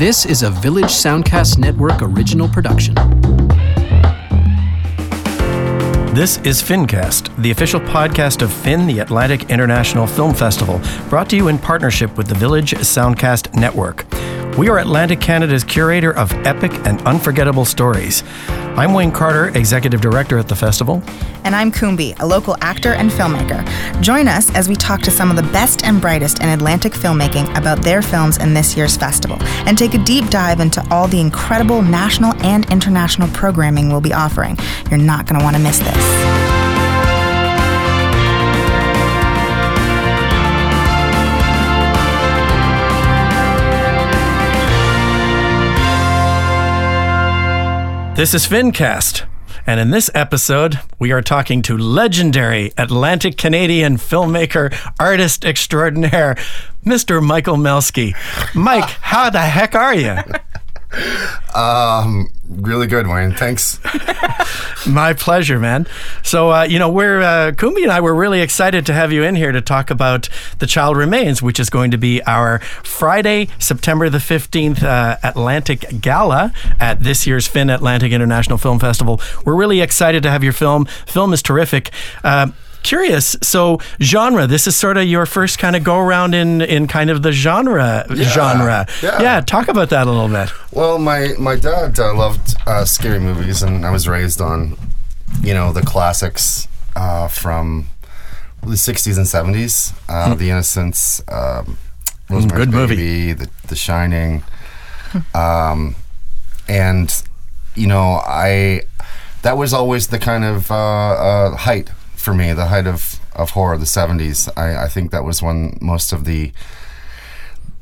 This is a Village Soundcast Network original production. This is FinCast, the official podcast of Fin, the Atlantic International Film Festival, brought to you in partnership with the Village Soundcast Network. We are Atlantic Canada's curator of epic and unforgettable stories. I'm Wayne Carter, Executive Director at the festival. And I'm Koumbie, a local actor and filmmaker. Join us as we talk to some of the best and brightest in Atlantic filmmaking about their films in this year's festival and take a deep dive into all the incredible national and international programming we'll be offering. You're not going to want to miss this. This is FinCast. And in this episode, we are talking to legendary Atlantic Canadian filmmaker, artist extraordinaire, Mr. Michael Melski. Mike, how the heck are you? Um, really good, Wayne. Thanks. My pleasure, man. So, uh, you know, we're uh, Koumbie and I were really excited to have you in here to talk about The Child Remains, which is going to be our Friday, September the 15th uh, Atlantic Gala at this year's Fin Atlantic International Film Festival. We're really excited to have your film. Film is terrific. Uh, curious. So genre, this is sort of your first kind of go around in in kind of the genre Yeah, genre. yeah. yeah. talk about that a little bit. Well, my my dad uh, loved uh, scary movies, and I was raised on, you know, the classics uh, from the '60s and '70s, uh, The Innocents, um, Rosemary's Hmm. good movie. The, the Shining, um, and you know, I that was always the kind of uh, uh, height for me, the height of, of horror, the '70s. I, I think that was when most of the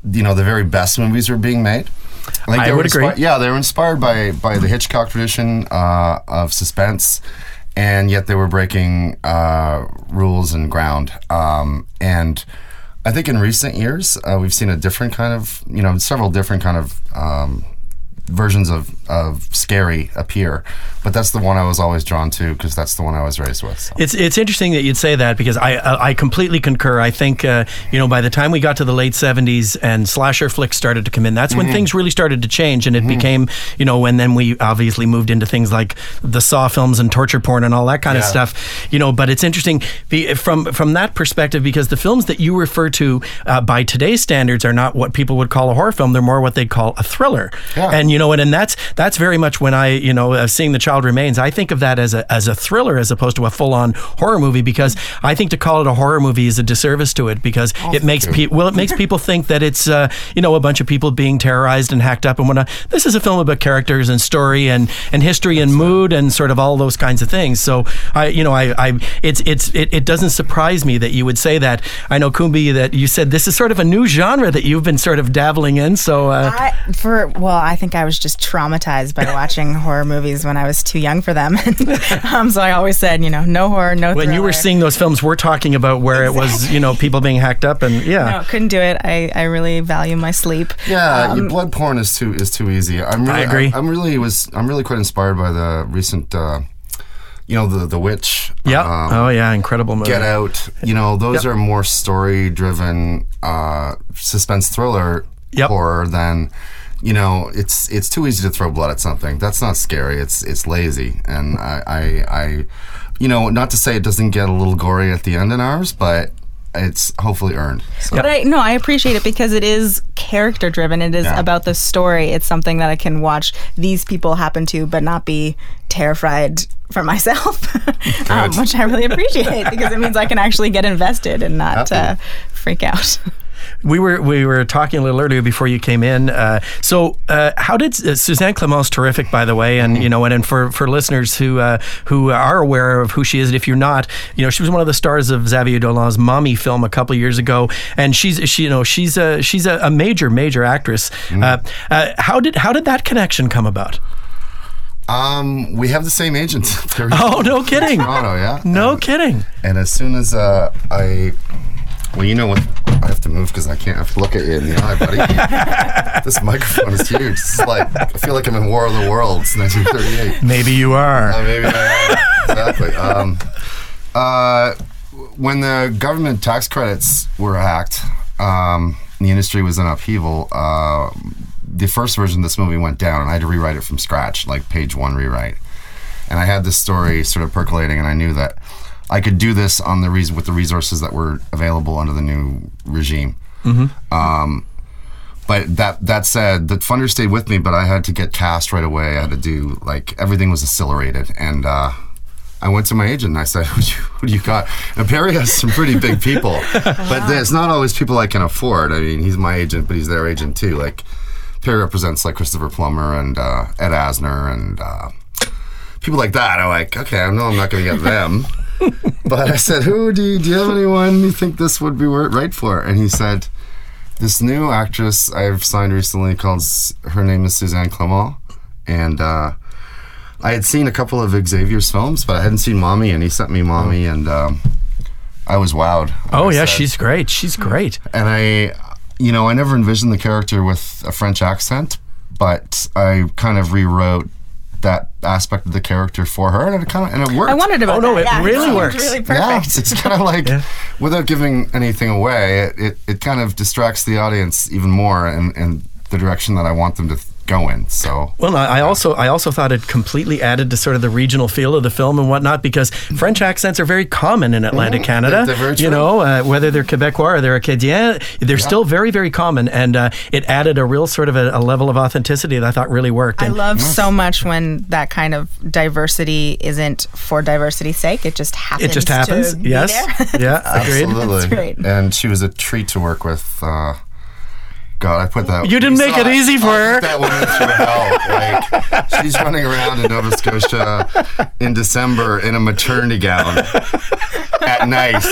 you know the very best movies were being made. think I were would agree. yeah, they were inspired by by the Hitchcock tradition uh, of suspense, and yet they were breaking uh, rules and ground. Um, and I think in recent years uh, we've seen a different kind of you know several different kind of um, versions of, of scary appear, but that's the one I was always drawn to because that's the one I was raised with. so. It's it's interesting that you'd say that because I I I completely concur. I think uh, you know by the time we got to the late '70s and slasher flicks started to come in, that's when things really started to change, and it became you know and then we obviously moved into things like the Saw films and torture porn and all that kind of stuff. You know, but it's interesting be- from from that perspective because the films that you refer to uh, by today's standards are not what people would call a horror film; they're more what they'd call a thriller. Yeah. And you know, and, and that's that's very much when I you know uh, seeing the child remains. I think of that as a as a thriller as opposed to a full on horror movie because I think to call it a horror movie is a disservice to it because it makes you. people well it makes people think that it's uh, you know a bunch of people being terrorized and hacked up and whatnot. This is a film about characters and story and and history and mood and sort of all those kinds of things. So I you know I I it's it's it, it doesn't surprise me that you would say that. I know Koumbie that you said this is sort of a new genre that you've been sort of dabbling in. So uh, I, for well, I think I was just traumatized by watching horror movies when I was too young for them. um, so I always said, you know, no horror, no. when you were seeing those films, we're talking about where it was, you know, people being hacked up and yeah. no, couldn't do it. I, I really value my sleep. Yeah, Um, your blood porn is too is too easy. I'm really, I agree. I'm, really was I'm really quite inspired by the recent, uh, you know, the the witch. Yeah. um, oh yeah, incredible movie. Get Out. You know, those Yep. are more story driven uh, suspense thriller Yep. horror than. You know, it's it's too easy to throw blood at something. That's not scary. It's it's lazy, and I, I, I you know, not to say it doesn't get a little gory at the end in ours, but it's hopefully earned. So. But I no, I appreciate it because it is character driven. It is Yeah. about the story. It's something that I can watch these people happen to, but not be terrified for myself, um, which I really appreciate because it means I can actually get invested and not uh, freak out. We were we were talking a little earlier before you came in. Uh, so uh, how did uh, Suzanne Clement's terrific, by the way, and you know, and, and for, for listeners who uh, who are aware of who she is, and if you're not, you know, she was one of the stars of Xavier Dolan's Mommy film a couple years ago, and she's she you know she's a she's a, a major major actress. Uh, uh, how did how did that connection come about? Um, we have the same agent. Oh, no kidding. Toronto, yeah. No And- kidding. And as soon as uh, I, well, you know what? I have to move because I can't have to look at you in the eye, buddy. this microphone is huge. It's like I feel like I'm in War of the Worlds, 1938. Maybe you are. Uh, maybe I am. exactly. Um, uh, when the government tax credits were hacked, um, the industry was in upheaval. Uh, the first version of this movie went down, and I had to rewrite it from scratch, like page one rewrite. And I had this story sort of percolating, and I knew that I could do this on the reason with the resources that were available under the new regime. Um, but that that said, the funder stayed with me, but I had to get cast right away. I had to do like everything was accelerated, and uh, I went to my agent and I said, "Who do you, who do you got?" And Perry has some pretty big people, but it's not always people I can afford. I mean, he's my agent, but he's their agent too. Like Perry represents like Christopher Plummer and uh, Ed Asner and uh, people like that. I'm like, okay, I know I'm not going to get them. but I said, who do you, do you have anyone you think this would be right for? And he said, this new actress I've signed recently called, her name is Suzanne Clement. And uh, I had seen a couple of Xavier's films, but I hadn't seen Mommy, and he sent me Mommy, and um, I was wowed. Oh I yeah, said- she's great. She's great. and I, you know, I never envisioned the character with a French accent, but I kind of rewrote that aspect of the character for her, and it kind of and it worked. I wondered about Oh, no, that. it Yeah, really seemed works. Really Yeah, perfect. it's, kind of like without giving anything away, it, it, it kind of distracts the audience even more in, in the direction that I want them to th- go in. So Well, I I also I also thought it completely added to sort of the regional feel of the film and whatnot because French accents are very common in Atlantic Canada. Mm-hmm. they're very you know, uh, whether they're Quebecois or they're Acadien, they're still very very common, and uh, it added a real sort of a, a level of authenticity that I thought really worked. I And- love so much when that kind of diversity isn't for diversity's sake. It just happens. it just happens. To be Yes. there. yeah. Agreed. absolutely, great. and she was a treat to work with. Uh, God, I put that. You didn't make it easy for I her. That woman through hell. Like she's running around in Nova Scotia in December in a maternity gown at night,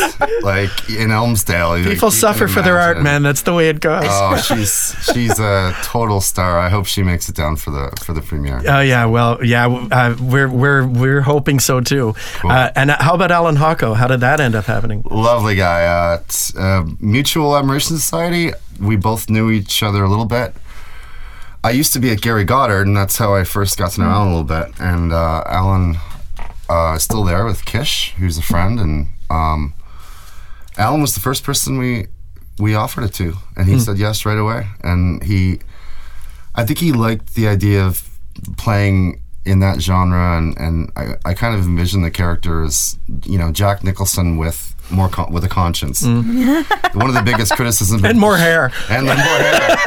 like in Elmsdale. People you suffer for their art, man. That's the way it goes. Oh, she's she's a total star. I hope she makes it down for the for the premiere. Oh yeah, well, yeah, uh, we're we're we're hoping so too. Uh, and how about Allan Hawco? How did that end up happening? Lovely guy. Uh, uh, Mutual Admiration Society. We both knew each other a little bit. I used to be at Gary Goddard, and that's how I first got to know Allan a little bit. And uh, Allan uh, is still there with Kish, who's a friend, and um, Allan was the first person we we offered it to, and he said yes right away. And he, I think he liked the idea of playing in that genre, and and I, I kind of envisioned the character as you know Jack Nicholson with more con- with a conscience. One of the biggest criticisms And more hair. and more hair.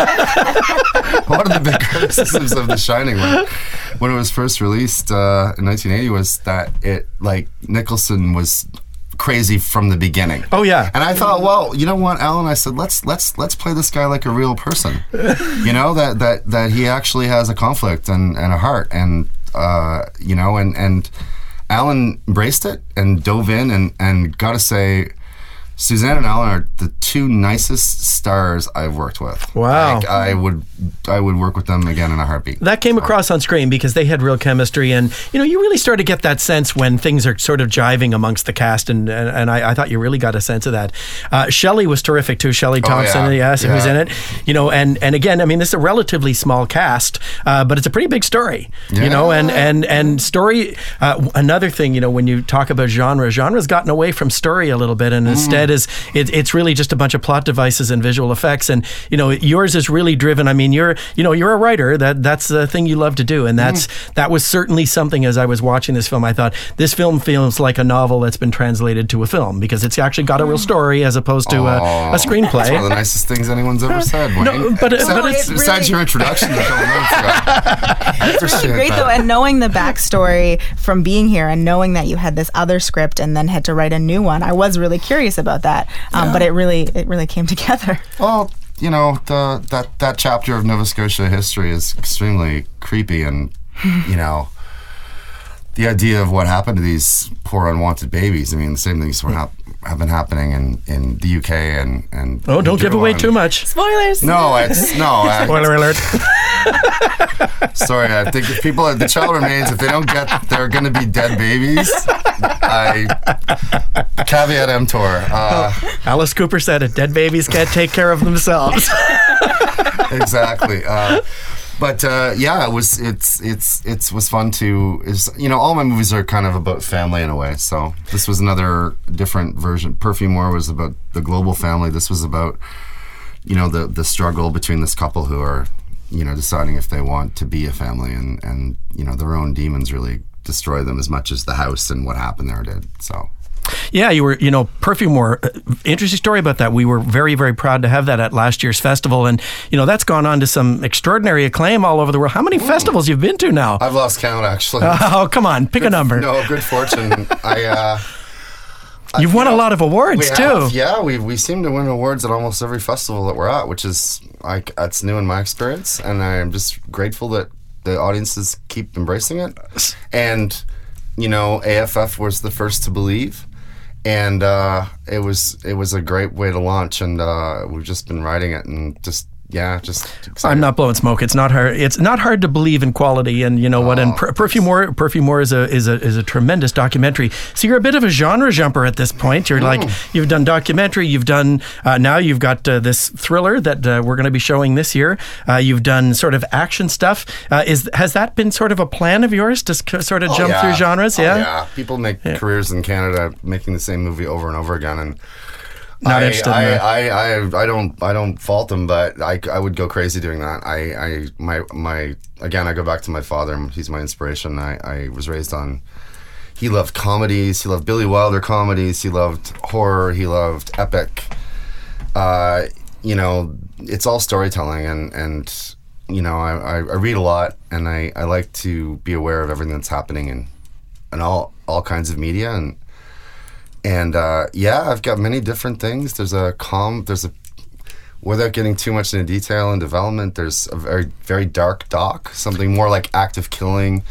One of the big criticisms of The Shining when, when it was first released uh, in 1980 was that it like Nicholson was crazy from the beginning. Oh, yeah. And I thought, well, you know what, Allan? I said, let's let's let's play this guy like a real person. you know that that that he actually has a conflict and, and a heart, and uh, you know, and and Allan embraced it and dove in, and and got to say. Suzanne and Allan are the two nicest stars I've worked with. Wow. Like, I would, I would work with them again in a heartbeat. That came across on screen because they had real chemistry, and you know, you really start to get that sense when things are sort of jiving amongst the cast, and and, and I, I thought you really got a sense of that. Uh, Shelley was terrific too. Shelley Thompson, Oh, yeah. yes, who's in it. You know, and and again, I mean, this is a relatively small cast, uh, but it's a pretty big story. You know, and and and story. Uh, another thing, you know, when you talk about genre, genre's gotten away from story a little bit, and Mm. instead is it, it's really just a bunch of plot devices and visual effects. And you know, yours is really driven. I mean, you're you know you're a writer. That that's the thing you love to do, and that's Mm. that was certainly something. As I was watching this film, I thought this film feels like a novel that's been translated to a film because it's actually got a real story as opposed to a, a Oh, That's one of the nicest things anyone's ever said. Wayne. No, but it- Besides- but it's besides really- your introduction to Bill It's It's really great though, and knowing the backstory from being here and knowing that you had this other script and then had to write a new one, I was really curious about that. Um, But it really, it really came together. Well, you know, the that that chapter of Nova Scotia history is extremely creepy, and you know, the idea of what happened to these poor unwanted babies. I mean, the same things were hap- have been happening in, in the UK and and Oh, don't give away too much. Spoilers. No, it's no. I, Spoiler alert. sorry, I think if people the child remains if they don't get they're going to be dead babies. I caveat emptor. Uh, Alice Cooper said it. Dead babies can't take care of themselves. exactly. Uh, but uh, yeah, it was it's it's it's was fun to is you know all my movies are kind of about family in a way. So this was another different version. Perfume War was about the global family. This was about you know the the struggle between this couple who are you know, deciding if they want to be a family, and and you know, their own demons really destroy them as much as the house and what happened there did. So. Yeah, you were, you know, Perfume War. uh, Interesting story about that. We were very, very proud to have that at last year's festival, and you know that's gone on to some extraordinary acclaim all over the world. How many festivals you've been to now? I've lost count actually. oh, come on, pick a number. No, good fortune. I uh, You've won a lot of awards too. have, yeah, we we seem to win awards at almost every festival that we're at, which is like that's new in my experience, and I'm just grateful that the audiences keep embracing it. And you know, AFF was the first to believe, and uh, it was it was a great way to launch, and uh, we've just been riding it, and just yeah, just excited. I'm not blowing smoke. It's not hard. It's not hard to believe in quality, and you know what? And per- Perfume War, Perfume War is a is a is a tremendous documentary. So you're a bit of a genre jumper at this point. You're like you've done documentary, you've done uh, now you've got uh, this thriller that uh, we're going to be showing this year. Uh, you've done sort of action stuff. Uh, is has that been sort of a plan of yours to sort of Oh, jump yeah. through genres? Oh, yeah. yeah. People make careers in Canada making the same movie over and over again, and Not I, interested in I, that. I, I, I don't, I don't fault them, but I, I would go crazy doing that. I, I, my, my, again, I go back to my father. He's my inspiration. I, I was raised on. He loved comedies. He loved Billy Wilder comedies. He loved horror. He loved epic. Uh, you know, it's all storytelling, and and you know, I, I, I read a lot, and I, I like to be aware of everything that's happening in, in all all kinds of media, and and uh, yeah, I've got many different things. There's a calm. There's a without getting too much into detail and development. There's a very very dark doc. Something more like Act of Killing.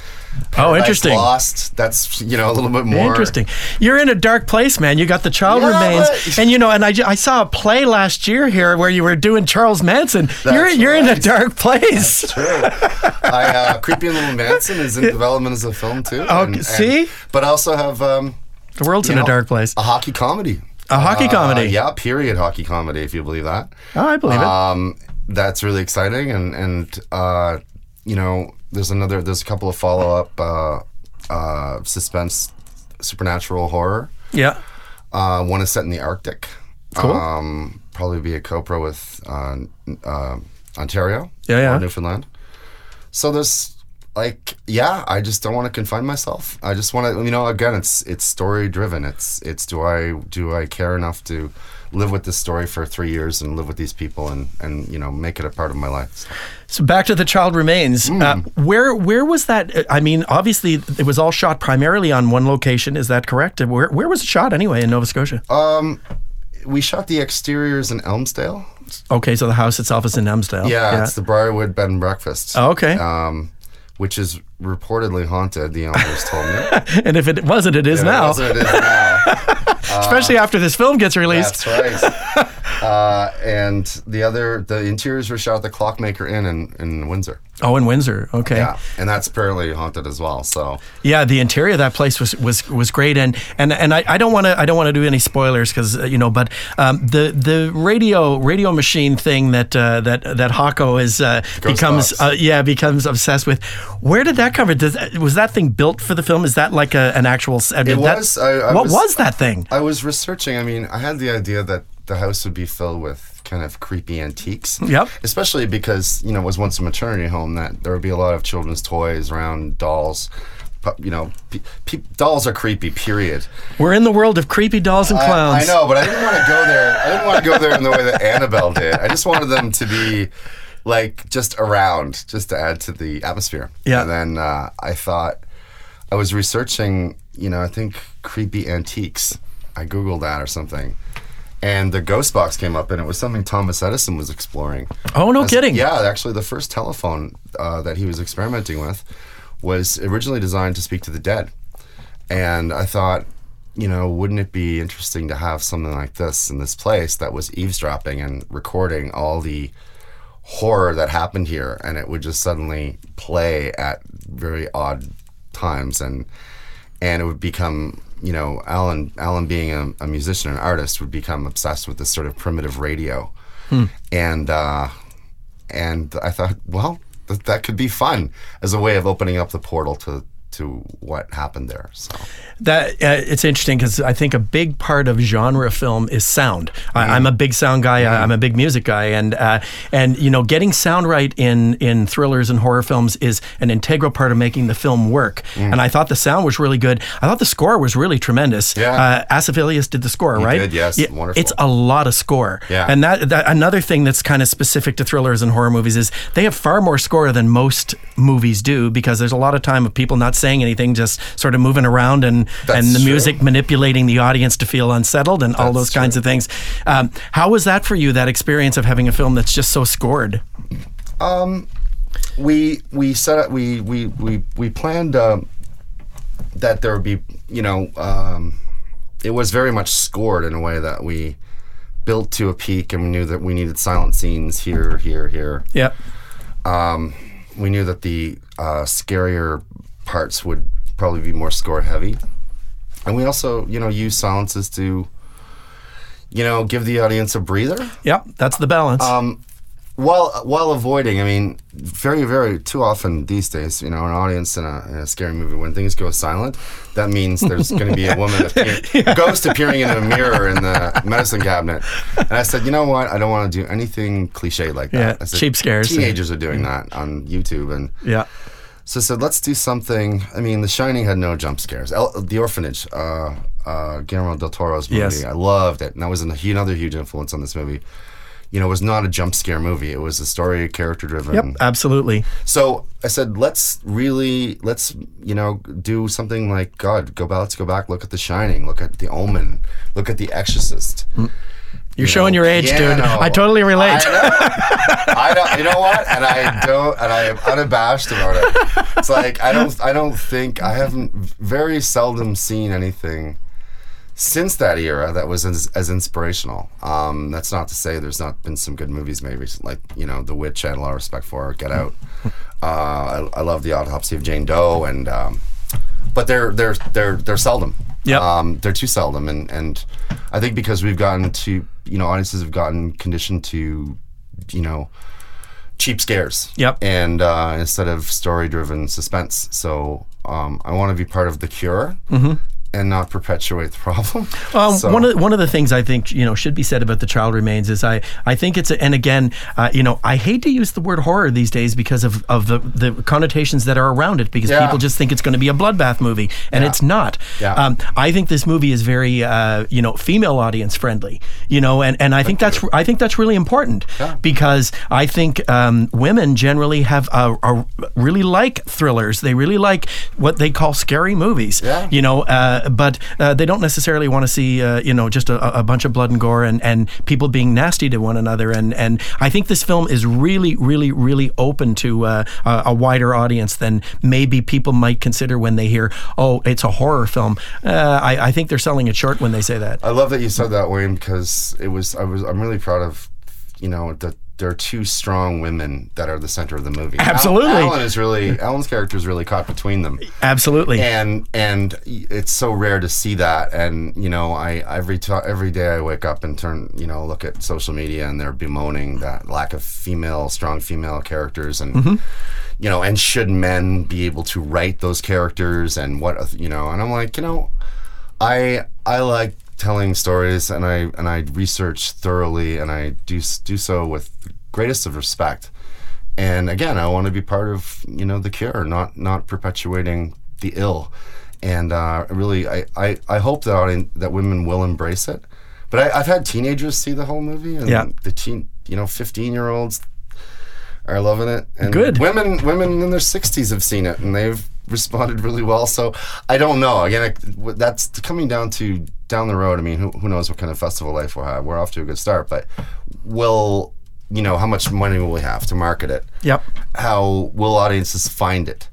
Oh, interesting. Lost. That's you know a little bit more Interesting. You're in a dark place, man. You got the child Yeah, remains, but- and you know, and I, I saw a play last year here where you were doing Charles Manson. you're That's you're in a dark place. True. I, uh, Creepy Little Manson is in development as a film too. Okay, see? but I also have um, The world's you in a dark place. A hockey comedy. A hockey Uh, comedy. Yeah, period hockey comedy, if you believe that. Oh, I believe it. Um, that's really exciting, and and uh, you know, there's another, there's a couple of follow up uh, uh, suspense, supernatural horror. Yeah. Uh, one is set in the Arctic. Cool. Um, probably be a co-pro with uh, uh, Ontario. Yeah, yeah. Or Newfoundland. So there's like, yeah, I just don't want to confine myself. I just want to, you know, again, it's it's story driven. It's it's do I do I care enough to live with this story for three years and live with these people and and you know make it a part of my life. So back to the child remains. Hmm. Uh, where where was that? I mean, obviously it was all shot primarily on one location. Is that correct? Where where was it shot anyway in Nova Scotia? Um, we shot the exteriors in Elmsdale. okay, so the house itself is in Elmsdale. Yeah, it's the Briarwood Bed and Breakfast. Oh, okay. Um, which is reportedly haunted. The owners told me. and if it wasn't, it is now. what it is now. Especially after this film gets released. That's right. Uh, and the other, the interiors were shot at the Clockmaker Inn in, in Windsor. Oh, in Windsor. Okay. Yeah, and that's apparently haunted as well. So Yeah, the interior of that place was was, was great, and and and I, I don't want to I don't want to do any spoilers because uh, you know, but um, the the radio radio machine thing that uh, that that Hawco is uh, becomes uh, yeah becomes obsessed with. Where did that come from? Does, was that thing built for the film? Is that like a, an actual? uh, did that- was, I- I what was- was that thing? I was researching. I mean, I had the idea that the house would be filled with kind of creepy antiques. Yep. Especially because you know it was once a maternity home that there would be a lot of children's toys around dolls. You know, pe- pe- dolls are creepy. Period. We're in the world of creepy dolls and I- clowns. I, know, but I didn't want to go there. I didn't want to go there in the way that Annabelle did. I just wanted them to be like just around, just to add to the atmosphere. Yeah. And then uh, I thought I was researching. You know, I think creepy antiques. I googled that or something. And the ghost box came up, and it was something Thomas Edison was exploring. Oh, no As- kidding. Yeah, actually, the first telephone uh, that he was experimenting with was originally designed to speak to the dead. And I thought, you know, wouldn't it be interesting to have something like this in this place that was eavesdropping and recording all the horror that happened here and it would just suddenly play at very odd times and and it would become you know alan alan being a, a musician and artist would become obsessed with this sort of primitive radio. And uh and i thought well th- that could be fun as a way of opening up the portal to to what happened there. So That uh, it's interesting because I think a big part of genre film is sound. I, I'm a big sound guy. I, I'm a big music guy, and uh, and you know, getting sound right in in thrillers and horror films is an integral part of making the film work. And I thought the sound was really good. I thought the score was really tremendous. Yeah. uh, did the score, right? did, yes. Wonderful. It's a lot of score. Yeah. and that, that another thing that's kind of specific to thrillers and horror movies is they have far more score than most movies do because there's a lot of time of people not saying anything, just sort of moving around and That's and the true. music manipulating the audience to feel unsettled and all That's those kinds of things. Um, how was that for you? That experience of having a film that's just so scored? Um, we we set up we we we we planned um, that there would be you know um, it was very much scored in a way that we built to a peak and we knew that we needed silent scenes here here here Yeah, um, we knew that the uh, scarier parts would probably be more score heavy and we also you know use silences to you know give the audience a breather yeah, that's the balance. um, while while avoiding, I mean, very very too often these days, you know, an audience in a, in a scary movie when things go silent, that means there's going to be a woman, appear, ghost appearing in a mirror in the medicine cabinet. And I said, you know what? I don't want to do anything cliche like that. Yeah, I said, cheap scares. Teenagers are doing that on YouTube, and yeah, so I said, let's do something. I mean, The Shining had no jump scares. El- the Orphanage, uh, uh, Guillermo del Toro's movie, Yes. I loved it, and that was an, another huge influence on this movie. You know, it was not a jump scare movie. It was a story, character driven. yep, absolutely. So I said, let's really, let's, you know, do something like, God, go back, let's go back, look at The Shining, look at The Omen, look at The Exorcist. You're showing your age, Yeah, dude. no. I totally relate. I know. I don't. You know what? And I don't. And I am unabashed about it. It's like I don't. I don't think I haven't very seldom seen anything since that era that was as, as inspirational. Um, that's not to say there's not been some good movies made recently, like you know, The Witch. I had a lot of respect for. Get Out. Uh, I, I love The Autopsy of Jane Doe, and um, but they're they're they're they're seldom. Yep. Um, they're too seldom, and and I think because we've gotten to you know audiences have gotten conditioned to you know cheap scares. Yep. And uh, instead of story driven suspense, so um, I want to be part of the cure. And not perpetuate the problem. Um, So- One of the, one of the things I think you know should be said about the child remains is I I think it's a, and again uh, you know I hate to use the word horror these days because of, of the the connotations that are around it because Yeah. people just think it's going to be a bloodbath movie and Yeah. it's not. Yeah. Um, I think this movie is very uh, you know female audience friendly. You know and, and I think that's I think that's really important Yeah. because I think um, women generally have a, a really like thrillers. They really like what they call scary movies. Yeah. You know, uh, but uh, they don't necessarily want to see, uh, you know, just a, a bunch of blood and gore and, and people being nasty to one another. And, and I think this film is really, really, really open to uh, a, a wider audience than maybe people might consider when they hear, oh, it's a horror film. Uh, I, I think they're selling it short when they say that. I love that you said that, Wayne, because it was I was I'm really proud of you know that there are two strong women that are the center of the movie. Absolutely. Allan is really Allan's character is really caught between them. Absolutely. and and it's so rare to see that and you know i every time every day i wake up and turn you know look at social media and they're bemoaning that lack of female strong female characters and mm-hmm. you know and should men be able to write those characters and what you know and i'm like you know i i like telling stories and i and i research thoroughly and i do do so with greatest of respect and again i want to be part of you know the cure not not perpetuating the ill and uh, really I, I i hope that audien- that women will embrace it but I, i've had teenagers see the whole movie and Yeah. the teen you know 15 year olds are loving it and Good. women women in their 60s have seen it and they've responded really well. So i don't know. Again I, that's coming down to down the road. I mean who, who knows what kind of festival life we'll have we're off to a good start but will you know how much money will we have to market it? Yep. how will audiences find it?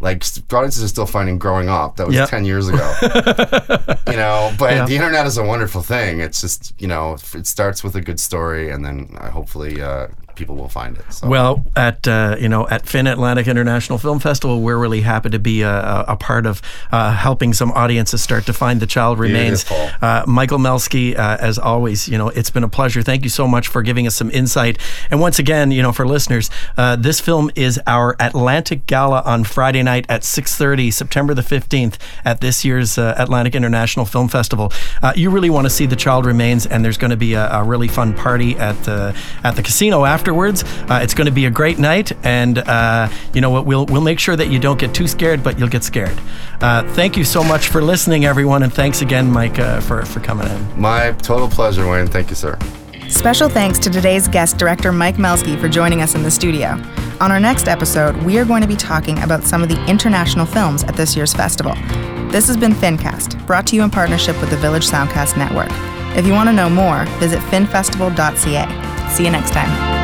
Like audiences are still finding Growing Op. That was Yep. 10 years ago. You know but Yeah. the internet is a wonderful thing. It's just you know it starts with a good story and then uh, hopefully uh, people will find it. So. Well, at uh, you know at Fin Atlantic International Film Festival, we're really happy to be a, a part of uh, helping some audiences start to find the child remains. Uh, Michael Melski, uh, as always, you know it's been a pleasure. Thank you so much for giving us some insight. And once again, you know for listeners, uh, this film is our Atlantic Gala on Friday night at 6:30, September the 15th, at this year's uh, Atlantic International Film Festival. you really want to see the child remains, and there's going to be a, a, really fun party at the at the casino afterwards. Uh, it's going to be a great night, and uh, you know what? We'll we'll make sure that you don't get too scared, but you'll get scared. Uh, thank you so much for listening, everyone, and thanks again, Mike, uh, for for coming in. My total pleasure, Wayne. Thank you, sir. Special thanks to today's guest, director Mike Melski, for joining us in the studio. On our next episode, we are going to be talking about some of the international films at this year's festival. This has been FinCast, brought to you in partnership with the Village Soundcast Network. If you want to know more, visit finfestival.ca. See you next time.